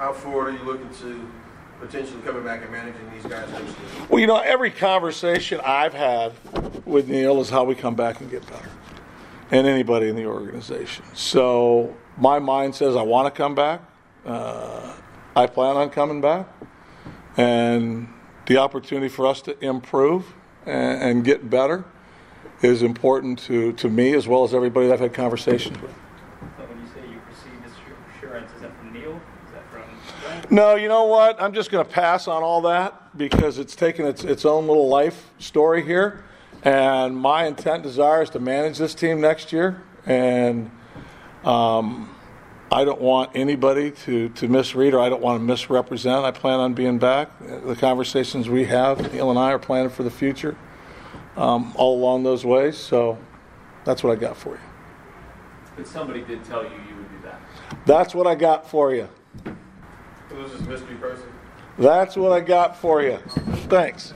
how forward are you looking to potentially coming back and managing these guys? Well, you know, every conversation I've had with Neil is how we come back and get better, and anybody in the organization. So my mind says I want to come back. Uh, I plan on coming back, and the opportunity for us to improve and, and get better is important to, to me as well as everybody that I've had conversations with. So when you say you received is that from Neil? Is that from Brent? No, you know what? I'm just going to pass on all that because it's taken its, its own little life story here. And my intent, desire is to manage this team next year. And um, I don't want anybody to, to misread or I don't want to misrepresent. I plan on being back. The conversations we have, Neil and I, are planning for the future um, all along those ways. So that's what I got for you. But somebody did tell you you would be back. That's what I got for you. Who's this mystery person? That's what I got for you. Thanks.